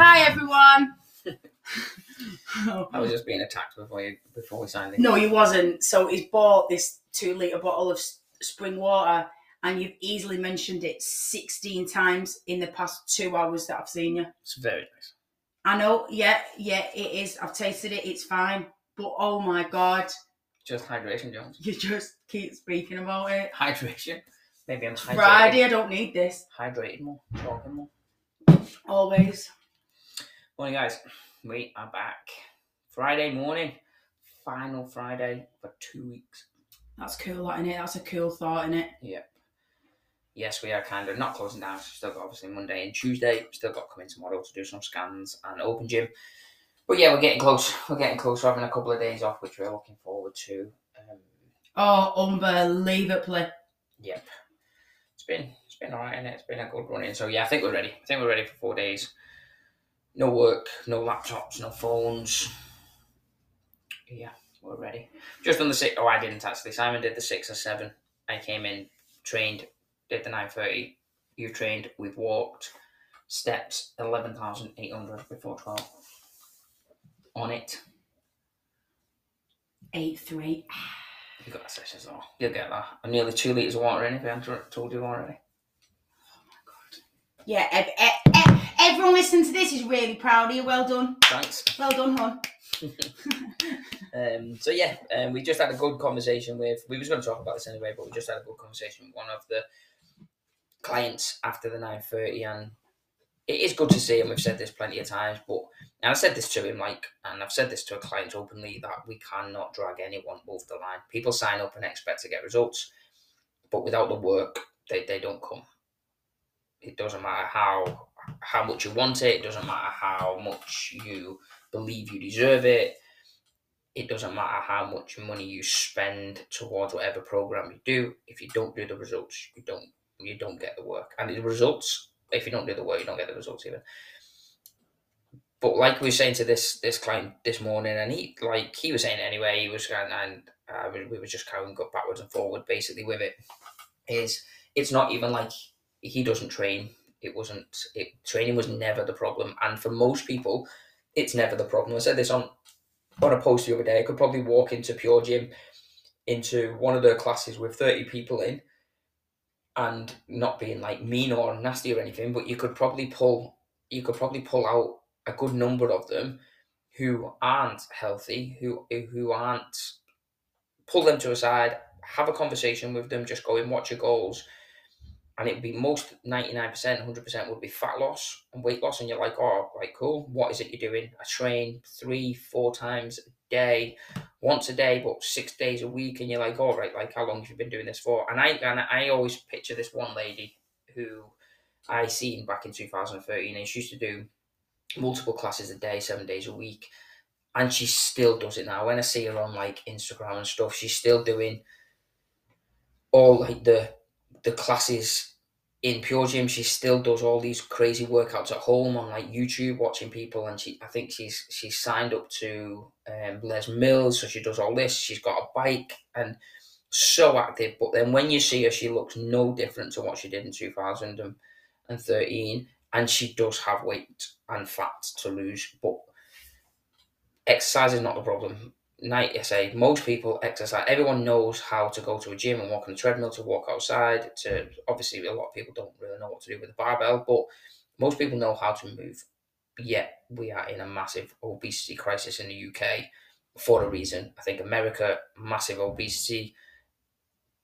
Hi everyone. I was just being attacked before you before we signed it. no, he wasn't. So he's bought this two litre bottle of s- spring water, and you've easily mentioned it 16 times in the past two hours that I've seen you. It's very nice. I know, yeah, yeah, it is. I've tasted it, it's fine. But oh my god, Just hydration, Jones. you just keep speaking about it. Hydration. Maybe I'm hydrated. Friday, I don't need this. Hydrated more. Talking more. Always. Morning, guys. We are back. Friday morning. Final Friday for two weeks. That's cool, that, innit? That's a cool thought, innit? Yep. Yes, we are kind of not closing down. Still got obviously Monday and Tuesday. Still got in tomorrow to do some scans and open gym. But yeah, we're getting close. We're getting close. We're having a couple of days off, which we're looking forward to. Um, Oh, unbelievably. Yep. It's been it's been alright and it? it's been a good run in. So yeah, I think we're ready. I think we're ready for four days. No work, no laptops, no phones. Yeah, we're ready. Just on the six oh I didn't actually. Simon did the six or seven. I came in, trained, did the nine thirty. You've trained, we've walked, steps eleven thousand eight hundred before twelve. On it. 8 3. You got a session as well. You'll get that. I'm nearly two litres of water in if I haven't told you already. Oh yeah, ev- ev- ev- everyone listening to this is really proud of you. Well done. Thanks. Well done, hon. Um, so yeah, um, we just had a good conversation with. We was going to talk about this anyway, but we just had a good conversation with one of the clients after the nine thirty, and it is good to see. And we've said this plenty of times, but and I said this to him, like, and I've said this to a client openly that we cannot drag anyone over the line. People sign up and expect to get results, but without the work, they, they don't come. It doesn't matter how how much you want it. It doesn't matter how much you believe you deserve it it doesn't matter how much money you spend towards whatever program you do if you don't do the results you don't you don't get the work and the results if you don't do the work you don't get the results either but like we were saying to this this client this morning and he like he was saying anyway he was and, and uh, we, we were just kind of backwards and forward basically with it is it's not even like he doesn't train it wasn't it training was never the problem and for most people it's never the problem i said this on on a post the other day, I could probably walk into Pure Gym into one of their classes with 30 people in and not being like mean or nasty or anything, but you could probably pull you could probably pull out a good number of them who aren't healthy, who who aren't pull them to a side, have a conversation with them, just go in, watch your goals. And it'd be most 99%, 100% would be fat loss and weight loss. And you're like, oh, right, cool. What is it you're doing? I train three, four times a day, once a day, but six days a week. And you're like, all right, like, how long have you been doing this for? And I, and I always picture this one lady who I seen back in 2013, and she used to do multiple classes a day, seven days a week. And she still does it now. When I see her on like Instagram and stuff, she's still doing all like the the classes in Pure Gym. She still does all these crazy workouts at home on like YouTube, watching people. And she, I think she's she's signed up to um, Les Mills, so she does all this. She's got a bike and so active. But then when you see her, she looks no different to what she did in 2013, and she does have weight and fat to lose, but exercise is not the problem. Night, I say, most people exercise. Everyone knows how to go to a gym and walk on the treadmill, to walk outside. To obviously, a lot of people don't really know what to do with a barbell, but most people know how to move. Yet we are in a massive obesity crisis in the UK for a reason. I think America, massive obesity,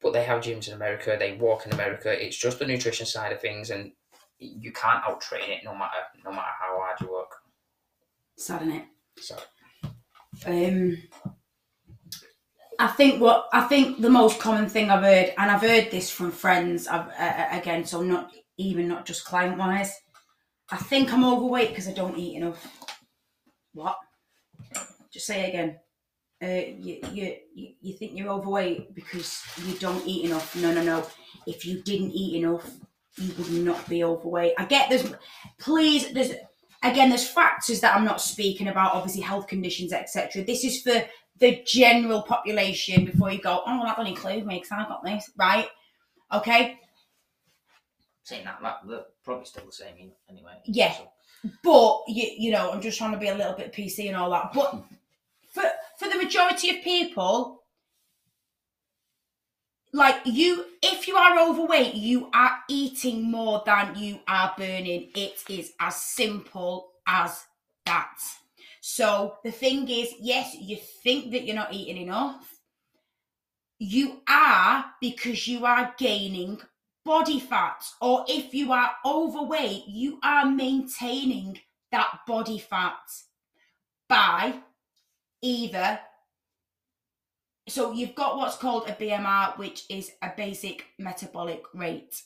but they have gyms in America. They walk in America. It's just the nutrition side of things, and you can't out train it no matter no matter how hard you work. Sad, innit? So Um, I think what I think the most common thing I've heard, and I've heard this from friends. I've, uh, again, so not even not just client wise. I think I'm overweight because I don't eat enough. What? Just say it again. Uh, you, you you you think you're overweight because you don't eat enough? No, no, no. If you didn't eat enough, you would not be overweight. I get there's, please there's again there's factors that I'm not speaking about. Obviously, health conditions, etc. This is for the general population before you go, oh, that doesn't include me because I've got this, right? Okay? saying that, that probably still the same anyway. Yeah. So, but you, you know, I'm just trying to be a little bit PC and all that. But for for the majority of people, like you, if you are overweight, you are eating more than you are burning. It is as simple as that. So the thing is, yes, you think that you're not eating enough. You are because you are gaining body fat, or if you are overweight, you are maintaining that body fat by either so you've got what's called a BMR, which is a basic metabolic rate.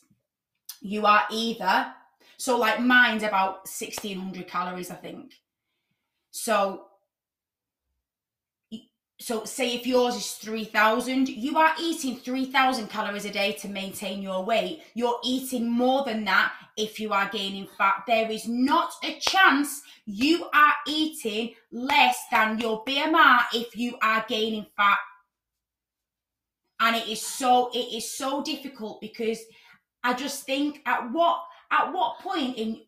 You are either so like mine's about 1600 calories, I think. So so say if yours is 3000 you are eating 3000 calories a day to maintain your weight you're eating more than that if you are gaining fat there is not a chance you are eating less than your bmr if you are gaining fat and it is so it is so difficult because i just think at what at what point in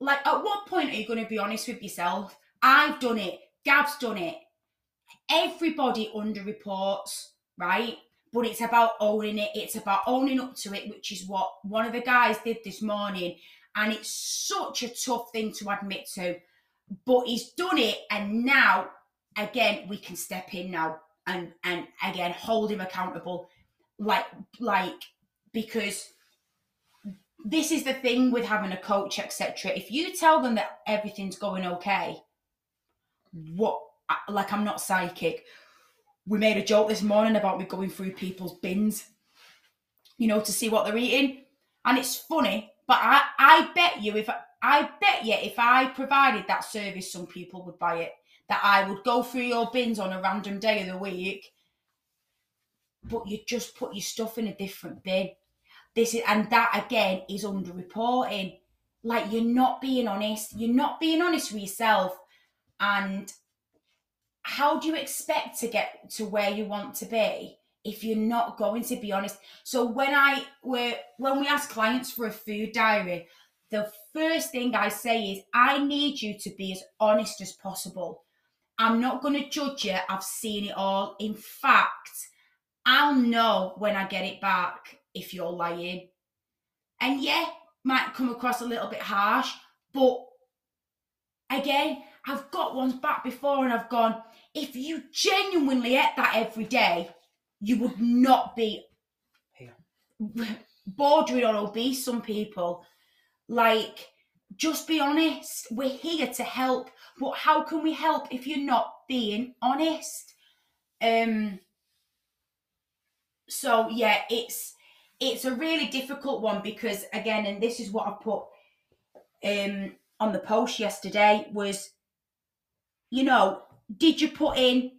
like at what point are you going to be honest with yourself? I've done it. Gav's done it. Everybody underreports right? But it's about owning it. It's about owning up to it which is what one of the guys did this morning. And it's such a tough thing to admit to. But he's done it and now again we can step in now and and again hold him accountable like like because this is the thing with having a coach etc if you tell them that everything's going okay what like i'm not psychic. We made a joke this morning about me going through people's bins you know to see what they're eating. And it's funny but i i bet you if i bet you if i provided that service some people would buy it that I would go through your bins on a random day of the week, but you just put your stuff in a different bin. This is and that again is underreporting. Like you're not being honest. You're not being honest with yourself. And how do you expect to get to where you want to be if you're not going to be honest? So when I were when we ask clients for a food diary, the first thing I say is I need you to be as honest as possible. I'm not going to judge you. I've seen it all. In fact, I'll know when I get it back if you're lying. And yeah, might come across a little bit harsh, but again, I've got ones back before and I've gone, if you genuinely ate that every day, you would not be bordering on obese, some people. Like, just be honest. We're here to help, but how can we help if you're not being honest? Um so yeah, it's it's a really difficult one because again, and this is what I put um on the post yesterday was you know, did you put in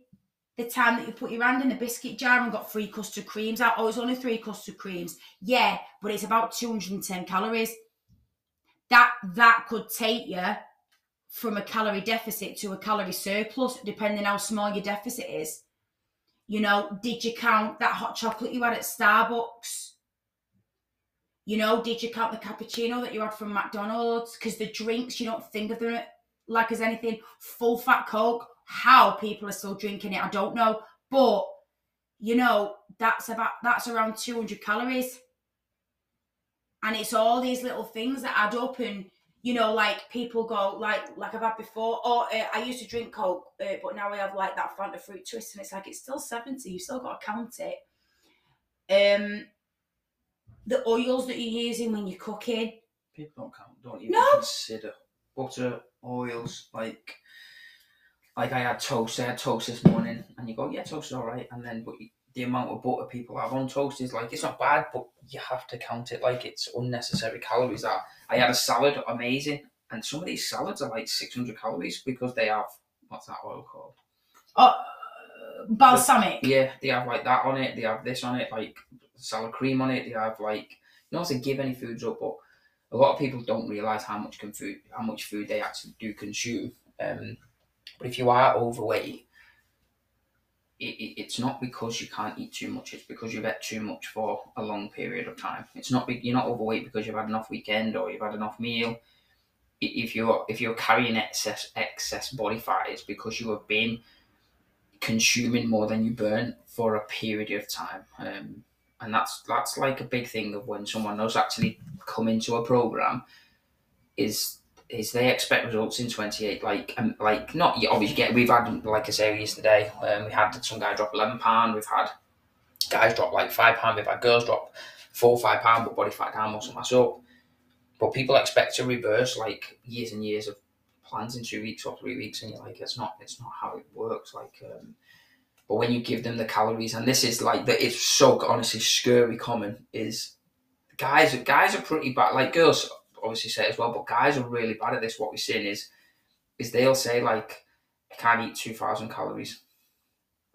the time that you put your hand in the biscuit jar and got three custard creams out? Oh, it's only three custard creams. Yeah, but it's about 210 calories that that could take you from a calorie deficit to a calorie surplus, depending how small your deficit is. You know, did you count that hot chocolate you had at Starbucks? You know, did you count the cappuccino that you had from McDonald's? Because the drinks, you don't think of them like as anything. Full fat Coke, how people are still drinking it, I don't know. But, you know, that's about that's around 200 calories and it's all these little things that add up and you know like people go like like i've had before oh uh, i used to drink coke uh, but now i have like that fanta fruit twist and it's like it's still 70 you still got to count it um the oils that you're using when you're cooking people don't count don't even No. consider butter oils like like i had toast i had toast this morning and you go yeah toast is all right and then but you, the amount of butter people have on toast is like it's not bad, but you have to count it like it's unnecessary calories. That I had a salad, amazing, and some of these salads are like six hundred calories because they have what's that oil called? oh balsamic Yeah, they have like that on it. They have this on it, like salad cream on it. They have like not to give any foods up, but a lot of people don't realize how much can food, how much food they actually do consume. Um, but if you are overweight, it, it, it's not because you can't eat too much. It's because you've ate too much for a long period of time. It's not you're not overweight because you've had enough weekend or you've had enough meal. If you're if you're carrying excess excess body fat, it's because you have been consuming more than you burn for a period of time. Um, and that's that's like a big thing of when someone does actually come into a program is is they expect results in 28 like um, like not obviously get we've had like I say yesterday um, we had some guy drop 11 pound we've had guys drop like 5 pound we've had girls drop 4 5 pound but body fat down muscle mass up but people expect to reverse like years and years of plans in two weeks or three weeks and you're like it's not it's not how it works like um, but when you give them the calories, and this is like that, it's so honestly scary common. Is guys guys are pretty bad. Like girls obviously say as well, but guys are really bad at this. What we're seeing is is they'll say like, I can't eat two thousand calories.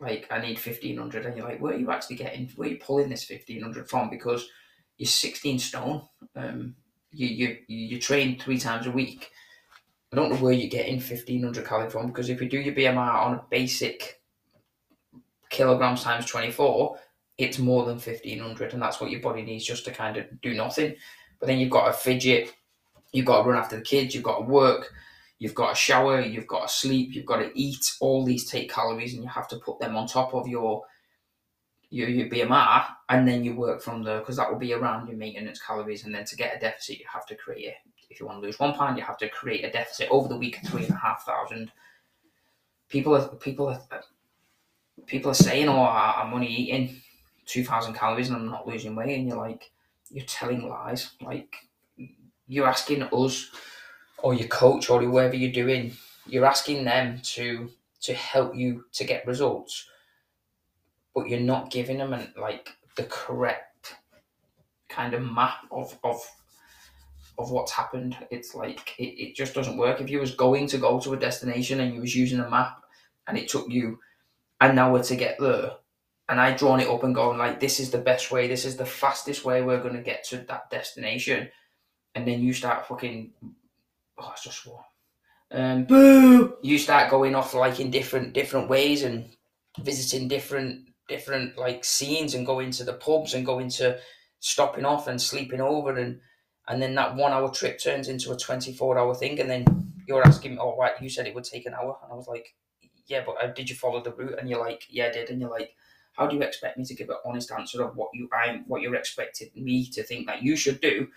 Like I need fifteen hundred, and you're like, where are you actually getting? Where are you pulling this fifteen hundred from? Because you're sixteen stone. Um, you you you train three times a week. I don't know where you're getting fifteen hundred calories from because if you do your BMR on a basic kilograms times 24, it's more than 1500, and that's what your body needs just to kind of do nothing. But then you've got a fidget, you've got to run after the kids, you've got to work, you've got to shower, you've got to sleep, you've got to eat. All these take calories, and you have to put them on top of your your, your BMR, and then you work from there because that will be around your maintenance calories. And then to get a deficit, you have to create. If you want to lose one pound, you have to create a deficit over the week of three and a half thousand. People are people are people are saying, "Oh, I'm only eating two thousand calories and I'm not losing weight," and you're like, you're telling lies. Like you're asking us or your coach or whoever you're doing, you're asking them to to help you to get results, but you're not giving them an, like the correct kind of map of of of what's happened. It's like it, it just doesn't work. If you was going to go to a destination and you was using a map and it took you an hour to get there. And I drawn it up and going like, this is the best way, this is the fastest way we're gonna get to that destination. And then you start fucking oh it's just what um boo you start going off like in different different ways and visiting different different like scenes and going to the pubs and going to stopping off and sleeping over and and then that one hour trip turns into a 24 hour thing and then you're asking me oh right you said it would take an hour and i was like yeah, but uh, did you follow the route? And you're like, yeah, I did. And you're like, how do you expect me to give an honest answer of what you I'm what you're expecting me to think that you should do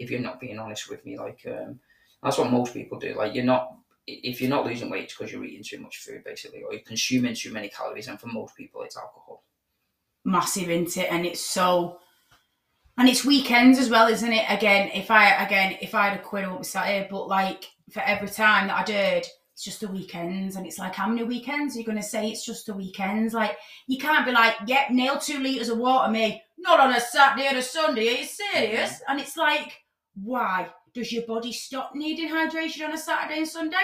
if you're not being honest with me? Like, um, that's what most people do. Like, you're not if you're not losing weight, it's because you're eating too much food, basically, or you're consuming too many calories. And for most people, it's alcohol. Massive into it, and it's so. And it's weekends as well, isn't it? Again, if I again if I had a quid, I wouldn't be sat here. But like for every time that I did, it's just the weekends. And it's like, how many weekends are you going to say it's just the weekends? Like, you can't be like, yep, yeah, nail two litres of water, me. Not on a Saturday or a Sunday. Are you serious? Mm-hmm. And it's like, why? Does your body stop needing hydration on a Saturday and Sunday?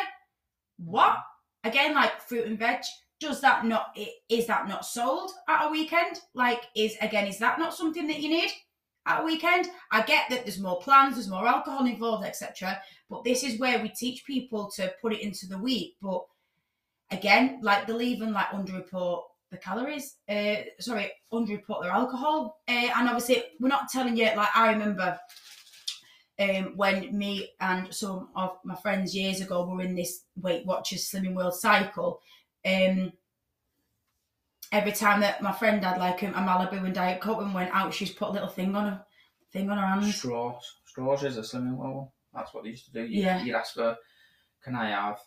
What? Again, like fruit and veg. Does that not, is that not sold at a weekend? Like, is, again, is that not something that you need? at a weekend. I get that there's more plans, there's more alcohol involved, etc. But this is where we teach people to put it into the week. But again, like they'll like underreport the calories. Uh, sorry, underreport their alcohol. Uh, and obviously, we're not telling you. Like I remember um, when me and some of my friends years ago were in this Weight Watchers Slimming World cycle. Um, every time that my friend had like a, a Malibu and Diet Coke and went out, she's put a little thing on her thing on her hand. Straws. Straws is a slimming world. That's what they used to do. You, yeah. You'd ask for, can I have,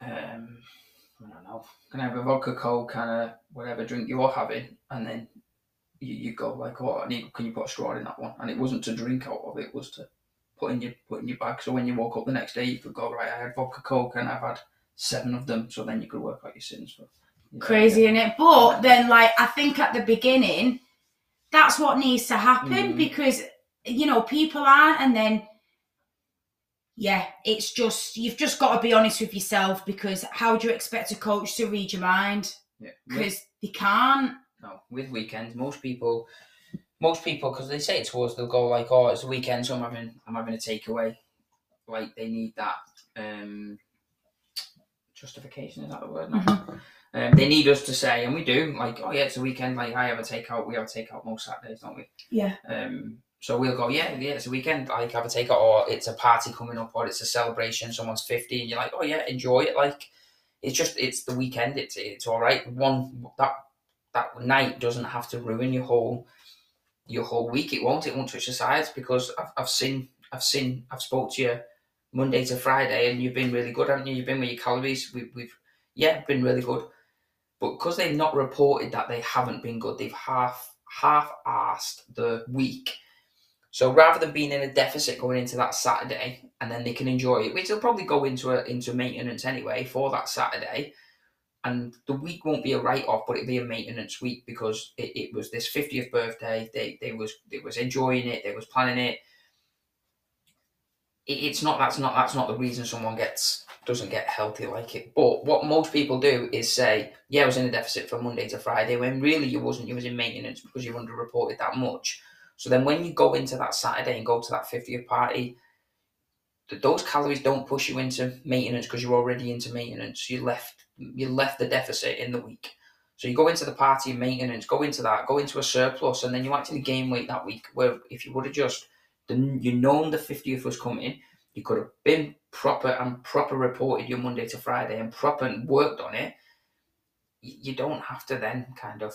um, I don't know, can I have a vodka coke, kind of whatever drink you're having, and then you, you go like, oh, I need, can you put a straw in that one? And it wasn't to drink out of it, it was to put in your put in your bag. So when you woke up the next day, you could go right. I had vodka coke and I've had seven of them. So then you could work out your sins for. Crazy in it, but then like I think at the beginning, that's what needs to happen mm. because you know people aren't, and then yeah, it's just you've just got to be honest with yourself because how do you expect a coach to read your mind? Because they can't. No, with weekends, most people, most people, because they say it to us, they'll go like, "Oh, it's a weekend, so I'm having, I'm having a takeaway." Like they need that um justification. Is that the word? Mm-hmm. Um, they need us to say, and we do, like, "Oh yeah, it's a weekend." Like I have a takeout, we have a takeout most Saturdays, don't we? Yeah. Um, So we'll go, yeah, yeah, it's a weekend, like have a take or it's a party coming up, or it's a celebration, someone's 50, and you're like, oh yeah, enjoy it. Like, it's just, it's the weekend, it's it's all right. One, that that night doesn't have to ruin your whole your whole week. It won't, it won't touch the sides because I've, I've seen, I've seen, I've spoke to you Monday to Friday, and you've been really good, haven't you? You've been with your calories, we've, we've yeah, been really good. But because they've not reported that they haven't been good, they've half half asked the week so rather than being in a deficit going into that Saturday, and then they can enjoy it, which they'll probably go into a, into maintenance anyway for that Saturday, and the week won't be a write off, but it'll be a maintenance week because it, it was this fiftieth birthday. They they was they was enjoying it. They was planning it. it. It's not that's not that's not the reason someone gets doesn't get healthy like it. But what most people do is say, "Yeah, I was in a deficit from Monday to Friday," when really you wasn't. You was in maintenance because you underreported that much. So then when you go into that Saturday and go to that 50th party, those calories don't push you into maintenance because you're already into maintenance. You left you left the deficit in the week. So you go into the party maintenance, go into that, go into a surplus, and then you actually gain weight that week. Where if you would have just you known the 50th was coming, you could have been proper and proper reported your Monday to Friday and proper and worked on it. You don't have to then kind of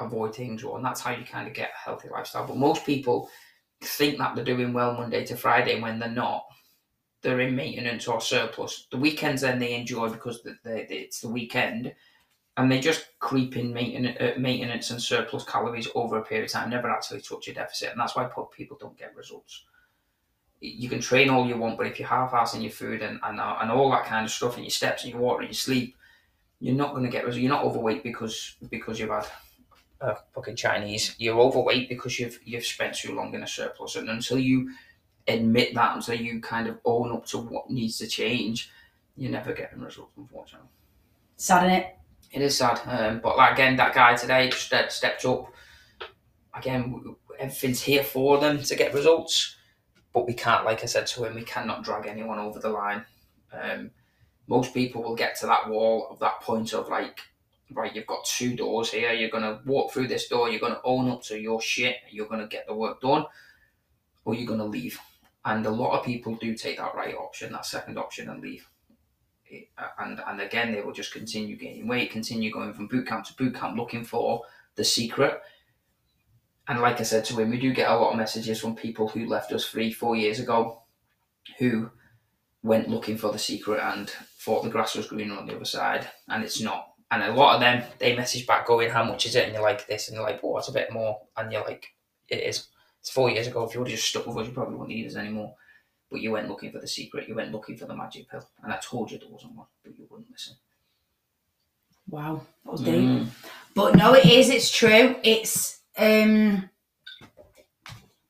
avoid things, or and that's how you kind of get a healthy lifestyle. But most people think that they're doing well Monday to Friday when they're not. They're in maintenance or surplus. The weekends then they enjoy because they, they, it's the weekend, and they just creep in maintenance, uh, maintenance and surplus calories over a period of time. Never actually touch a deficit, and that's why people don't get results. You can train all you want, but if you're half-assing your food and, and and all that kind of stuff, and your steps and your water and your sleep, you're not going to get results. You're not overweight because because you've had a fucking Chinese, you're overweight because you've you've spent too long in a surplus, and until you admit that, until you kind of own up to what needs to change, you're never getting results, unfortunately. Sad, isn't it? It is sad, um, but like, again, that guy today stepped, stepped up. Again, everything's here for them to get results, but we can't, like I said to him, we cannot drag anyone over the line. Um, most people will get to that wall of that point of like right, you've got two doors here. You're going to walk through this door. You're going to own up to your shit. You're going to get the work done, or you're going to leave. And a lot of people do take that right option, that second option, and leave. Uh, and and again, they will just continue gaining weight, continue going from boot camp to boot camp, looking for the secret. And like I said to him, we do get a lot of messages from people who left us three, four years ago, who went looking for the secret and thought the grass was greener on the other side, and it's not and a lot of them they message back going, "How much is it?" And you're like this, and you're like, "Well, it's a bit more," and you're like, "It is." It's four years ago. If you would have just stuck with us, you probably wouldn't need us anymore. But you went looking for the secret. You went looking for the magic pill, and I told you there wasn't one, but you wouldn't listen. Wow, that was deep. Mm. But no, it is. It's true. It's um,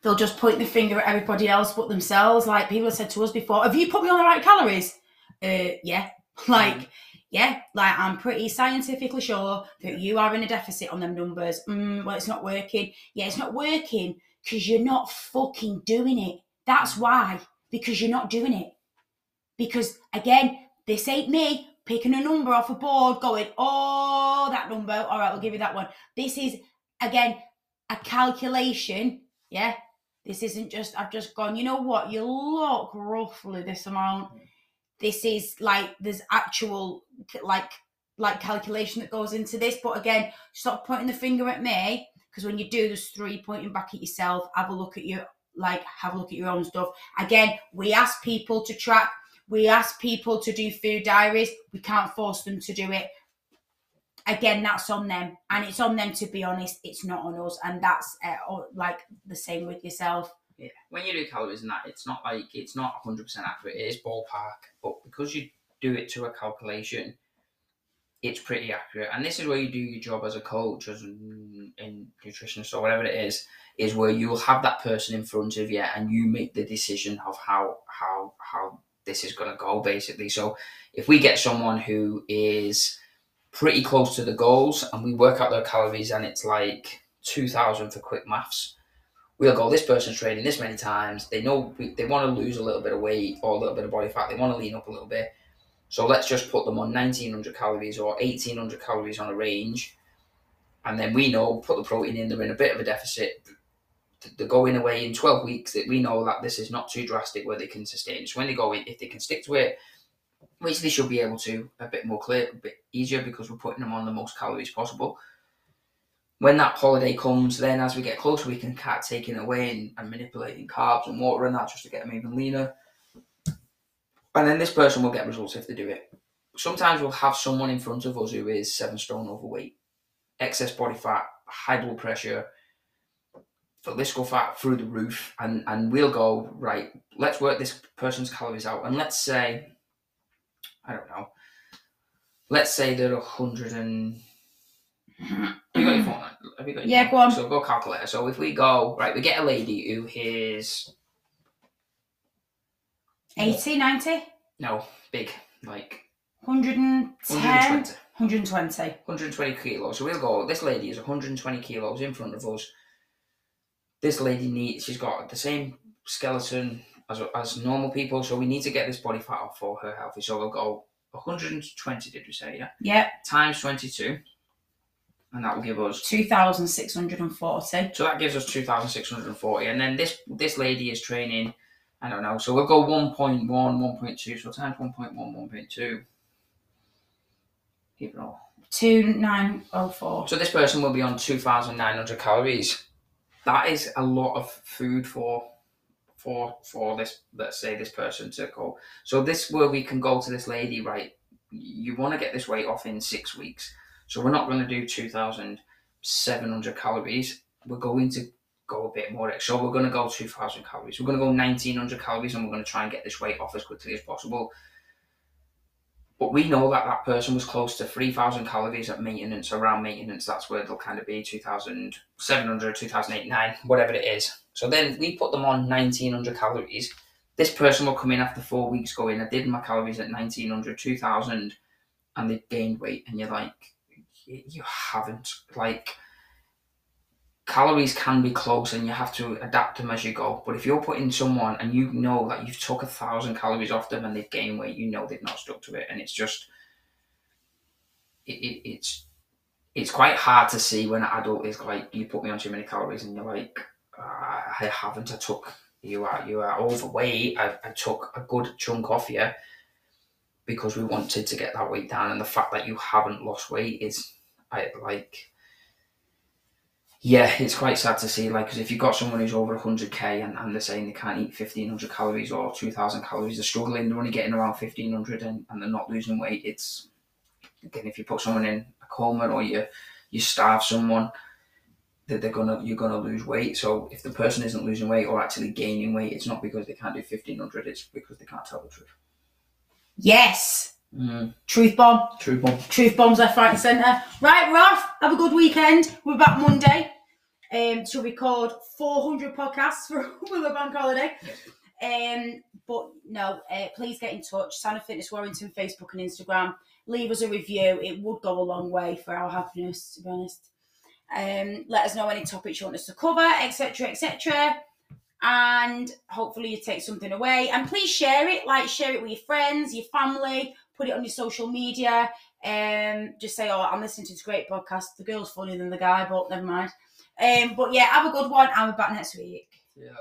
they'll just point the finger at everybody else but themselves. Like people have said to us before, "Have you put me on the right calories?" Uh, yeah. Like. Mm yeah, like I'm pretty scientifically sure that you are in a deficit on them numbers. Mm, well, it's not working. Yeah, it's not working because you're not fucking doing it. That's why, because you're not doing it. Because again, this ain't me picking a number off a board, going, oh, that number. All right, we'll give you that one. This is, again, a calculation. Yeah, this isn't just, I've just gone, you know what, you look roughly this amount this is like there's actual like like calculation that goes into this. But again, stop pointing the finger at me because when you do, there's three pointing back at yourself. Have a look at your like have a look at your own stuff. Again, we ask people to track. We ask people to do food diaries. We can't force them to do it. Again, that's on them, and it's on them to be honest. It's not on us, and that's uh, like the same with yourself yeah, when you do calories and that, it's not like it's not 100% accurate. It is ballpark, but because you do it to a calculation, it's pretty accurate. And this is where you do your job as a coach, as in, nutritionist or whatever it is, is where you'll have that person in front of you and you make the decision of how how how this is going to go basically. So if we get someone who is pretty close to the goals and we work out their calories and it's like 2000 for quick maths we'll go, this person's training this many times. They know they want to lose a little bit of weight or a little bit of body fat. They want to lean up a little bit. So let's just put them on 1900 calories or 1800 calories on a range. And then we know, put the protein in, they're in a bit of a deficit. they're going away in 12 weeks that we know that this is not too drastic where they can sustain. So when they go in, if they can stick to it, which they should be able to, a bit more clear, a bit easier because we're putting them on the most calories possible. When that holiday comes, then as we get closer, we can start taking away and, and manipulating carbs and water and that just to get them even leaner. And then this person will get results if they do it. Sometimes we'll have someone in front of us who is seven stone overweight, excess body fat, high blood pressure, visceral fat through the roof, and, and we'll go, right, let's work this person's calories out. And let's say, I don't know, let's say they're 100 and. Have you got your phone? Have you got your Yeah, phone? go on. So go calculator. So if we go, right, we get a lady who is, 80, 90, no, big, like 110, 120. 120. 120 kilos. So we'll go. This lady is 120 kilos in front of us. This lady needs. She's got the same skeleton as as normal people. So we need to get this body fat off for her healthy. So we'll go 120. Did we say yeah? Yep, Times 22, and that will give us. 2,640. So that gives us 2,640. And then this this lady is training. I don't know. So we'll go 1.1, 1.2. So times 1.1, 1.2. Keep it all. 2904. So this person will be on 2,900 calories. That is a lot of food for for for this. Let's say this person to go. So this where we can go to this lady, right? You want to get this weight off in six weeks. So we're not going to do 2,700 calories. We're going to go a bit more. So we're going to go 2,000 calories. We're going to go 1,900 calories, and we're going to try and get this weight off as quickly as possible. But we know that that person was close to 3,000 calories at maintenance, around maintenance. That's where they'll kind of be 2,700, 2,089, whatever it is. So then we put them on 1,900 calories. This person will come in after four weeks going, I did my calories at 1,900, 2,000, and they've gained weight. And you're like, you haven't. Like, calories can be close and you have to adapt them as you go. But if you're putting someone and you know that you've took a thousand calories off them and they've gained weight, you know they've not stuck to it, and it's just it, it, it's it's quite hard to see when an adult is like you put me on too many calories and you're like "Ah, I haven't. I took you are you are overweight. I, I took a good chunk off you because we wanted to get that weight down, and the fact that you haven't lost weight is I like yeah, it's quite sad to see. Like, because if you've got someone who's over 100k and, and they're saying they can't eat 1500 calories or 2000 calories, they're struggling, they're only getting around 1500 and, and they're not losing weight. It's again, if you put someone in a coma or you you starve someone, that they're gonna you're gonna lose weight. So if the person isn't losing weight or actually gaining weight, it's not because they can't do 1500. It's because they can't tell the truth. Yes. Mm, Truth bomb. Truth bomb. Truth bombs left, right, and centre. Right, we're. Have a good weekend. We're back Monday um, to record 400 podcasts for the bank holiday. Um, but no, uh, please get in touch. Santa Fitness Warrington, Facebook and Instagram. Leave us a review. It would go a long way for our happiness, to be honest. Um, let us know any topics you want us to cover, etc., etc. And hopefully you take something away. And please share it. Like share it with your friends, your family. Put it on your social media. Um, just say, "Oh, I'm listening to this great podcast. The girl's funnier than the guy, but never mind." Um, but yeah, have a good one. Be back next week. Yeah.